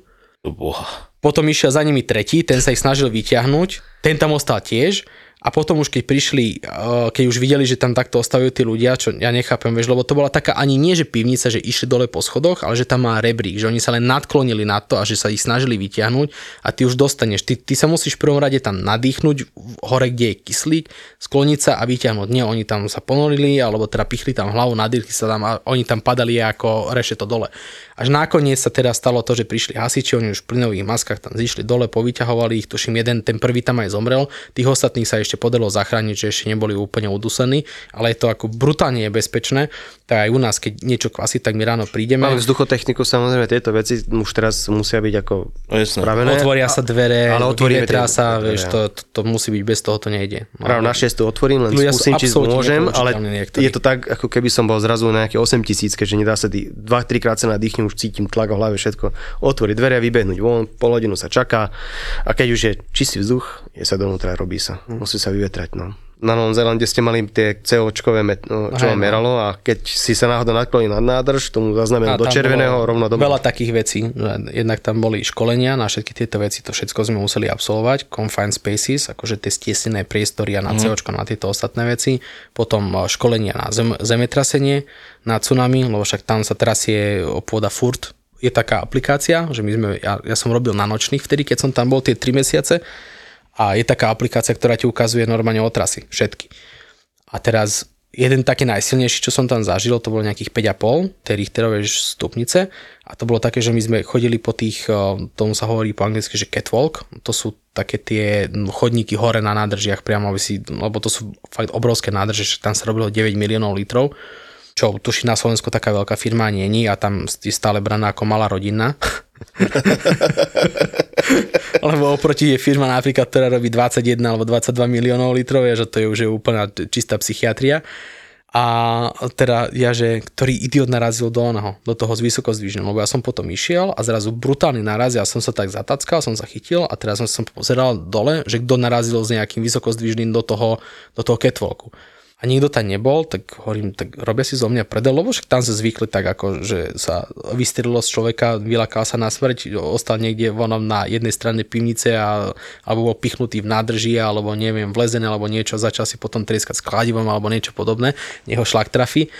Boha.
Potom išiel za nimi tretí, ten sa ich snažil vyťahnuť, ten tam ostal tiež a potom už keď prišli, eh, keď už videli, že tam takto ostavujú tí ľudia, čo ja nechápem, vieš, lebo to bola taká ani nie, že pivnica, že išli dole po schodoch, ale že tam má rebrík, že oni sa len nadklonili na to a že sa ich snažili vyťahnuť a ty už dostaneš, ty, ty sa musíš v prvom rade tam nadýchnuť hore, kde je kyslík, skloniť sa a vyťahnuť. Nie, oni tam sa ponorili, alebo teda pichli tam hlavu, nadýchli sa tam a oni tam padali ako rešeto dole. Až nakoniec sa teda stalo to, že prišli hasiči, oni už v plynových maskách tam zišli dole, povyťahovali ich, tuším jeden, ten prvý tam aj zomrel, tých ostatných sa ešte podarilo zachrániť, že ešte neboli úplne udusení, ale je to ako brutálne nebezpečné, tak aj u nás, keď niečo kvasí, tak my ráno prídeme.
Máme vzduchotechniku, samozrejme, tieto veci už teraz musia byť ako
No jasné.
spravené.
Otvoria sa dvere,
Ale otvoríme tie-
sa, vieš,
ja.
to, to, to musí byť, bez toho to nejde. No.
Práve na šiestu otvorím, len
sú
skúsim, či môžem, ale
niektorí.
je to tak, ako keby som bol zrazu na nejaké 8 tisíc, keďže nedá sa 2-3 krát sa nadýchnem, už cítim tlak v hlave, všetko. Otvoriť dvere vybehnúť von, pol hodinu sa čaká a keď už je čistý vzduch, je sa donútra, robí sa. Musí sa vyvetrať, no. Na Novom Zélande ste mali tie CO-čkové, met- no, čo
Hej, no.
meralo a keď si sa náhodou naklonil nad nádrž, tomu zaznamenal do červeného, rovno do
Veľa takých vecí. Jednak tam boli školenia na všetky tieto veci, to všetko sme museli absolvovať. Confined spaces, akože tie stiesené priestory a na
Mhm.
COčko, na tieto ostatné veci. Potom eh, školenia na zem, zemetrasenie, na tsunami, lebo však tam sa trasie pôda furt. Je taká aplikácia, že my sme, ja, ja som robil na nočných vtedy, keď som tam bol tie 3 mesiace a je taká aplikácia, ktorá ti ukazuje normálne otrasy, všetky. A teraz jeden taký najsilnejší, čo som tam zažil, to bolo nejakých 5,5 tej Richterovej stupnice a to bolo také, že my sme chodili po tých, eh, tomu sa hovorí po anglicky, že catwalk, to sú také tie chodníky hore na nádržiach priamo, aby si, lebo to sú fakt obrovské nádrže, že tam sa robilo 9 miliónov litrov, čo tuší na Slovensku taká veľká firma není a tam je stále braná ako malá rodina. (laughs) (laughs) Lebo oproti je firma napríklad, ktorá robí 21 alebo 22 miliónov litrov, že to je už je úplná čistá psychiatria. A teda ja, že ktorý idiot narazil do onoho, do toho z vysokozdvižného, lebo ja som potom išiel a zrazu brutálny naraz, ja som sa tak zatackal, som sa chytil a teraz som pozeral dole, že kto narazil s nejakým vysokozdvižným do toho, do toho catwalku. A nikto tam nebol, tak hovorím, tak robia si zo mňa predel, lebo však tam sa zvykli tak ako, že sa vystrelilo z človeka, vylakal sa na smrť, ostal niekde vonom na jednej strane pivnice a, alebo bol pichnutý v nádrži, alebo neviem, vlezené, alebo niečo, začal si potom trieskať s kladivom alebo niečo podobné, neho šlak trafí.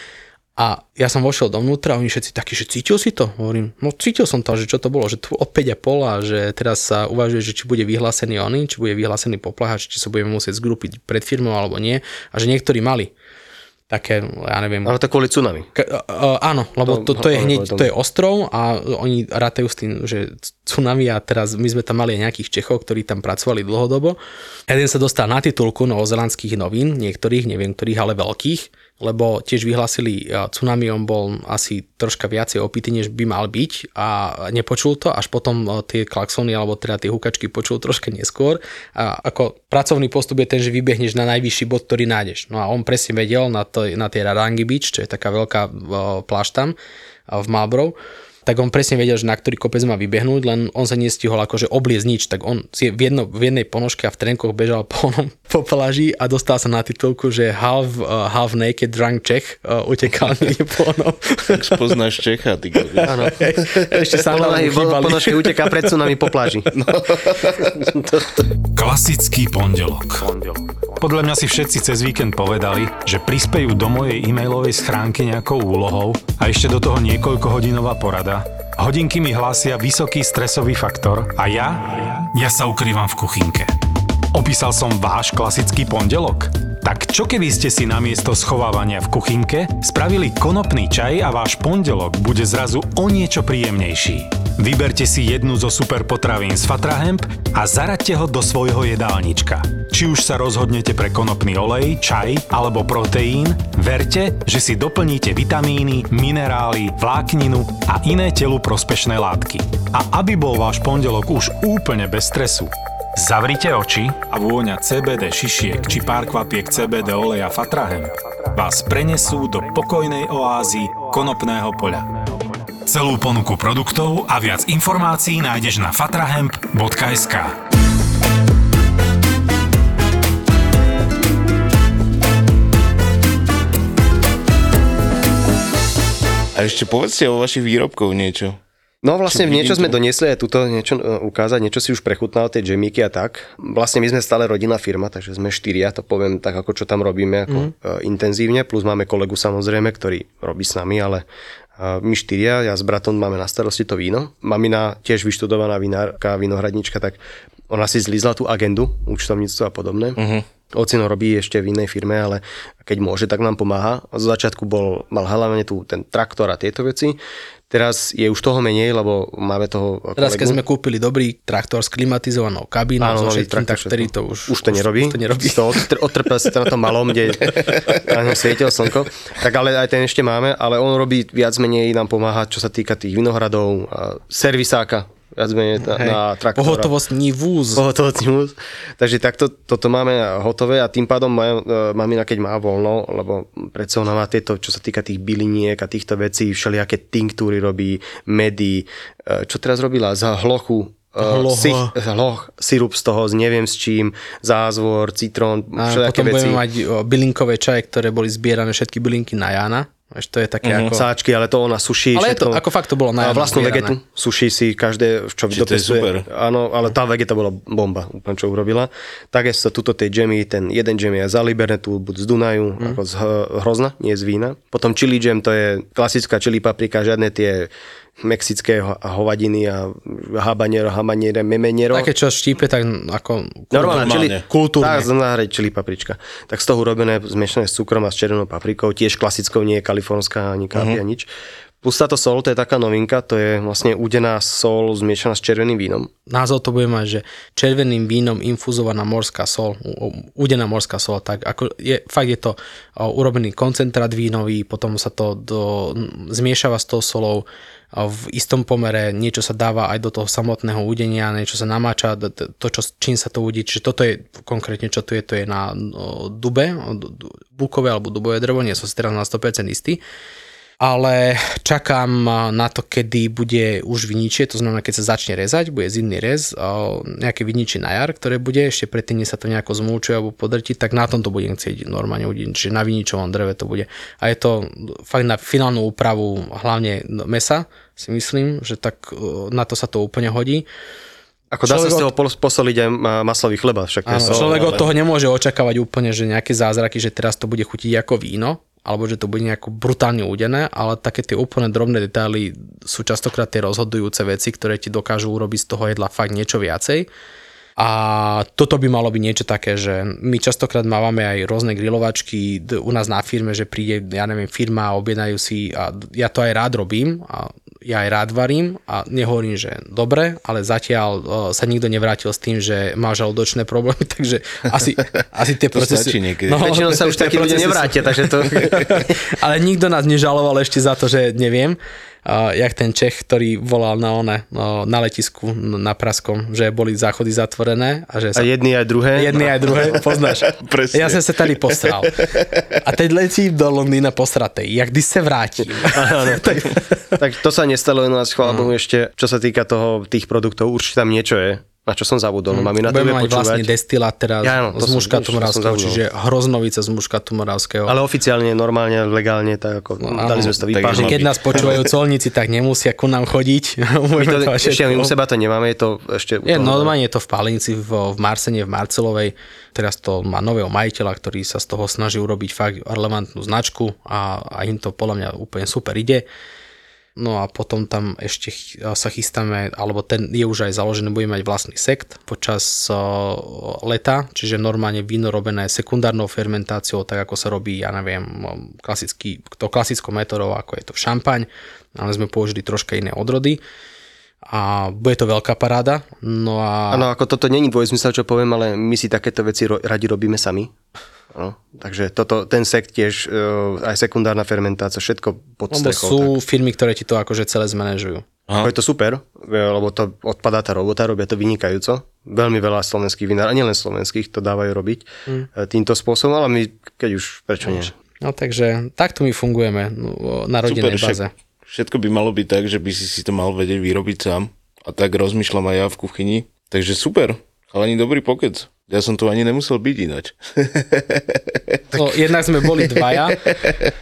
A ja som vošiel dovnútra a oni všetci takí, že cítil si to? Hovorím, no cítil som to, že čo to bolo, že tu o 5,5 a že teraz sa uvažuje, že či bude vyhlásený oný, či bude vyhlásený poplach, či sa budeme musieť zgrupiť pred firmou alebo nie. A že niektorí mali také, ja neviem,
Ale to kvôli tsunami.
Ka- uh, áno, lebo to, to, je hneď, to je ostrov a oni rátajú s tým, že tsunami a teraz my sme tam mali aj nejakých Čechov, ktorí tam pracovali dlhodobo. Jeden sa dostal na titulku novozelandských novín, niektorých, neviem ktorých, ale veľkých, lebo tiež vyhlásili uh, tsunami, on bol asi troška viacej opitý, než by mal byť a nepočul to, až potom uh, tie klaxony alebo teda tie hukačky počul troška neskôr. A ako pracovný postup je ten, že vybehneš na najvyšší bod, ktorý nájdeš. No a on presne vedel na, to, na tej Rarangi Beach, čo je taká veľká uh, pláž tam v Marlborough, tak on presne vedel, že na ktorý kopec má vybehnúť, len on sa nestihol akože obliecť nič, tak on si v, jedno, v jednej ponožke a v trenkoch bežal (laughs) po, onom, po pláži a dostal sa na titulku, že half, uh, half naked drunk Czech uh, utekal (laughs) niekde po onom.
Tak spoznáš Čecha, ty.
Áno. (laughs)
Ešte sa chýbali.
ponožky uteká pred tsunami po pláži. No.
Klasický pondelok. Podľa mňa si všetci cez víkend povedali, že prispejú do mojej e-mailovej schránky nejakou úlohou a ešte do toho niekoľkohodinová porada. Hodinky mi hlásia vysoký stresový faktor a ja? Ja sa ukrývam v kuchynke. Opísal som váš klasický pondelok? Tak čo keby ste si namiesto schovávania v kuchynke spravili konopný čaj a váš pondelok bude zrazu o niečo príjemnejší? Vyberte si jednu zo super potravín z Fatrahemp a zaraďte ho do svojho jedálnička. Či už sa rozhodnete pre konopný olej, čaj alebo proteín, verte, že si doplníte vitamíny, minerály, vlákninu a iné telu prospešné látky. A aby bol váš pondelok už úplne bez stresu, Zavrite oči a vôňa CBD šišiek či pár kvapiek CBD oleja Fatrahem vás prenesú do pokojnej oázy konopného poľa. Celú ponuku produktov a viac informácií nájdeš na fatrahemp.sk.
A ešte povedzte o vašich výrobkoch niečo.
No vlastne
Čo
niečo sme
tu?
doniesli aj tuto niečo e, ukázať, niečo si už prechutnal, tie džemíky a tak. Vlastne my sme stále rodinná firma, takže sme štyria, to poviem tak, ako čo tam robíme ako mm. intenzívne, plus máme kolegu samozrejme, ktorý robí s nami, ale my štyria, ja s bratom máme na starosti to víno. Mamina, tiež vyštudovaná vinárka, vinohradnička, tak ona si zlízla tú agendu, účtovníctvo a podobné.
Uh-huh.
Ocino robí ešte v inej firme, ale keď môže, tak nám pomáha. Z začiatku bol, mal hlavne tu ten traktor a tieto veci. Teraz je už toho menej, lebo máme toho
Teraz, keď
kolegu.
sme kúpili dobrý traktor s klimatizovanou kabínou, so
nový
všetkým, tak vtedy to už,
už to nerobí.
Už to nerobí.
To odtrpel si to na tom malom, kde (laughs) svietilo slnko. Tak ale aj ten ešte máme, ale on robí viac menej, nám pomáha, čo sa týka tých vinohradov, a servisáka, viac menej na,
Hej,
na traktora.
Pohotovostný vúz.
Pohotovostný vúz. Takže takto toto máme hotové a tým pádom maj, mamina, keď má voľno, lebo predsa ona má tieto, čo sa týka tých byliniek a týchto vecí, všelijaké tinktúry robí, medy, e, čo teraz robila za hlochu,
Hloha.
si, hloch, sirup z toho, z neviem s čím, zázvor, citrón,
A
všelijaké
potom
veci.
budeme mať bylinkové čaje, ktoré boli zbierané všetky bylinky na Jana. Vieš, to je také
Mm-hmm.
ako...
Sáčky, ale to ona suší.
Ale je to,
všetko.
ako fakt to bolo na
vlastnú vegetu, suší si každé, čo
Čiže to je
dopestuje.
super.
Áno, ale tá vegeta bola bomba, úplne čo urobila. Takisto tuto tie džemy, ten jeden džem je z Alibernetu, buď z Dunaju,
Mhm.
ako z Hrozna, nie z vína. Potom chili džem, to je klasická chili paprika, žiadne tie mexické ho- hovadiny a habanero, habanero, memenero.
Také, čo štípe, tak ako...
Normálne, čili.
Kultúrne.
Tak, znamená čili paprička. Tak z toho urobené, zmiešané s cukrom a s červenou paprikou, tiež klasickou, nie je kalifornská, ani kápia, uh-huh. nič. Plus táto sol, to je taká novinka, to je vlastne udená sol zmiešaná s červeným vínom.
Názov to bude mať, že červeným vínom infuzovaná morská sol, udená morská sol, tak ako je, fakt je to urobený koncentrát vínový, potom sa to do, zmiešava s tou solou v istom pomere, niečo sa dáva aj do toho samotného udenia, niečo sa namáča, to, čo, čím sa to udí, čiže toto je konkrétne, čo tu je, to je na dube, bukové alebo dubové drevo, nie som si teraz na 100% istý, ale čakám na to, kedy bude už viničie, to znamená, keď sa začne rezať, bude zimný rez, nejaké viničie na jar, ktoré bude, ešte predtým, než sa to nejako zmúčuje alebo podrti, tak na tom to budem chcieť normálne udiť, čiže na viničovom dreve to bude. A je to fakt na finálnu úpravu hlavne mesa, si myslím, že tak e, na to sa to úplne hodí.
Ako dá sa
Človek
z toho posoliť aj ma- maslový chleba, však
Áno,
sol,
človek od
ale-
toho nemôže očakávať úplne, že nejaké zázraky, že teraz to bude chutiť ako víno, alebo že to bude nejako brutálne udené, ale také tie úplne drobné detaily sú častokrát tie rozhodujúce veci, ktoré ti dokážu urobiť z toho jedla fakt niečo viacej. A toto by malo byť niečo také, že my častokrát mávame aj rôzne grilovačky u nás na firme, že príde, ja neviem, firma a objednajú si a ja to aj rád robím a ja aj rád varím a nehovorím, že dobre, ale zatiaľ sa nikto nevrátil s tým, že má žalúdočné problémy, (laughs) takže asi, asi tie
To
procesy...
niekedy.
Väčšinou sa už (laughs) takí ľudia nevrátia, takže to... (laughs)
ale nikto nás nežaloval ešte za to, že neviem. Uh, jak ten Čech, ktorý volal na one, no, na letisku na Praskom, že boli záchody zatvorené a že
A
sa
jedni aj druhé.
Jedný aj druhé, (laughs) poznáš.
Presne.
Ja som sa tady postral. A teď letím do Londýna postratej. Jak když se vrátím. (laughs) tak,
Tak to sa nestalo u nás, chvála Bohu, ešte, čo sa týka toho, tých produktov, určite tam niečo je, na čo som zabudol. Mami na to
mať vlastne
počúvať.
destilát teraz
Ja, áno, to
z muškatu
som
moravského, čiže hroznovice z muškatu moravského.
Ale oficiálne, normálne, legálne, tak ako
áno,
dali sme si to
tak
vypážiť.
Keď nás počúvajú (laughs) colníci, tak nemusia ku nám chodiť.
My to, (laughs)
to
ešte u seba to nemáme, je to ešte...
Je,
toho-
normálne je to v Palinici, v, v Marsene, v Marcelovej. Teraz to má nového majiteľa, ktorý sa z toho snaží urobiť fakt relevantnú značku a, a im to podľa mňa úplne super ide. No a potom tam ešte sa chystáme, alebo ten je už aj založený, budeme mať vlastný sekt počas leta, čiže normálne víno robené sekundárnou fermentáciou, tak ako sa robí, ja neviem, klasický, to klasickou metodou, ako je to šampaň, ale sme použili troška iné odrody a bude to veľká paráda. No a
Áno, ako toto není dvojzmysel, čo poviem, ale my si takéto veci radi robíme sami. No, takže toto, ten sekt tiež, e, aj sekundárna fermentácia, všetko pod
lebo
strechou.
sú
tak.
firmy, ktoré ti to akože celé zmanéžujú.
Ako je to super, e, lebo to odpadá tá robota, robia to vynikajúco. Veľmi veľa slovenských vinár, a nielen slovenských, to dávajú robiť
Mm.
e, týmto spôsobom, ale my, keď už, prečo nie?
No takže takto my fungujeme no, na rodinnej
Super,
baze.
však všetko by malo byť tak, že by si si to mal vedieť vyrobiť sám. A tak rozmýšľam aj ja v kuchyni. Takže super, ale ani dobrý pokec. Ja som tu ani nemusel byť ináč. (laughs)
No, jednak sme boli dvaja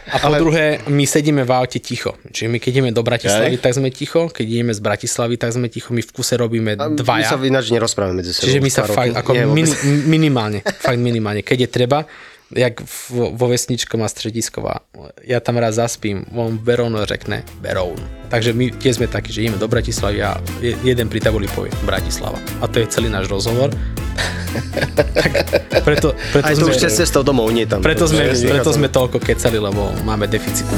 a po druhé my sedíme v aute ticho. Čiže my keď ideme do Bratislavy,
Aj.
tak sme ticho, keď ideme z Bratislavy, tak sme ticho. My v kuse robíme
A My
dvaja.
sa ináč nerozprávame medzi sebou.
Čiže my sa fakt, ako
Nie,
mini, minimálne, fakt minimálne, keď je treba, jak vo, vo vesničkom a stredisková. Ja tam raz zaspím, on Verón řekne Verón. Takže my tie sme takí, že ideme do Bratislavy a je- jeden pri tabuli povie Bratislava. A to je celý náš rozhovor. (laughs) Preto, preto
Aj to
sme,
už cez cestou domov, nie tam.
preto sme,
To-
preto sme toľko kecali, lebo máme deficit.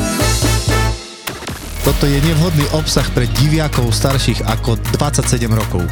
Toto je nevhodný obsah pre diviakov starších ako 27 rokov.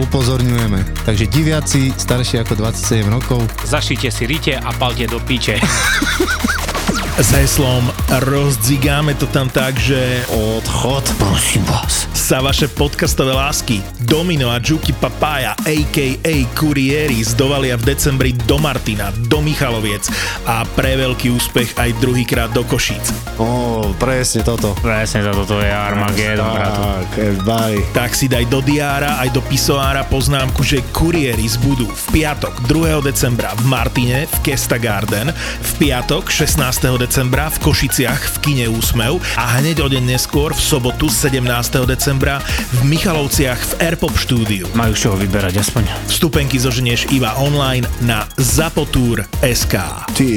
Upozorňujeme. Takže diviaci starší ako 27 rokov
Zašite si rite a palte do piče. (laughs)
S heslom rozdzigáme to tam tak, že
odchod, prosím vás.
sa vaše podcastové lásky Domino a Juki Papaya a.k.a. Kurieris dovalia v decembri do Martina, do Michaloviec a pre veľký úspech aj druhýkrát do Košíc.
Ó, presne toto.
Presne za toto je Armageddon, bratu.
Tak, everybody.
Tak si daj do diára aj do pisoára poznámku, že Kurieris budú v piatok 2. decembra v Martine v Kesta Garden, v piatok 16. decembra v Košiciach v kine Úsmev a hneď o deň neskôr v sobotu 17. decembra v Michalovciach v Airpop štúdiu.
Majú čoho vyberať aspoň.
Vstupenky zoženieš iba online na zapotur.sk.
Ty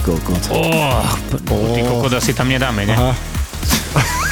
kokot.
Oh, ty kokot asi tam nedáme, ne?
Aha, (laughs)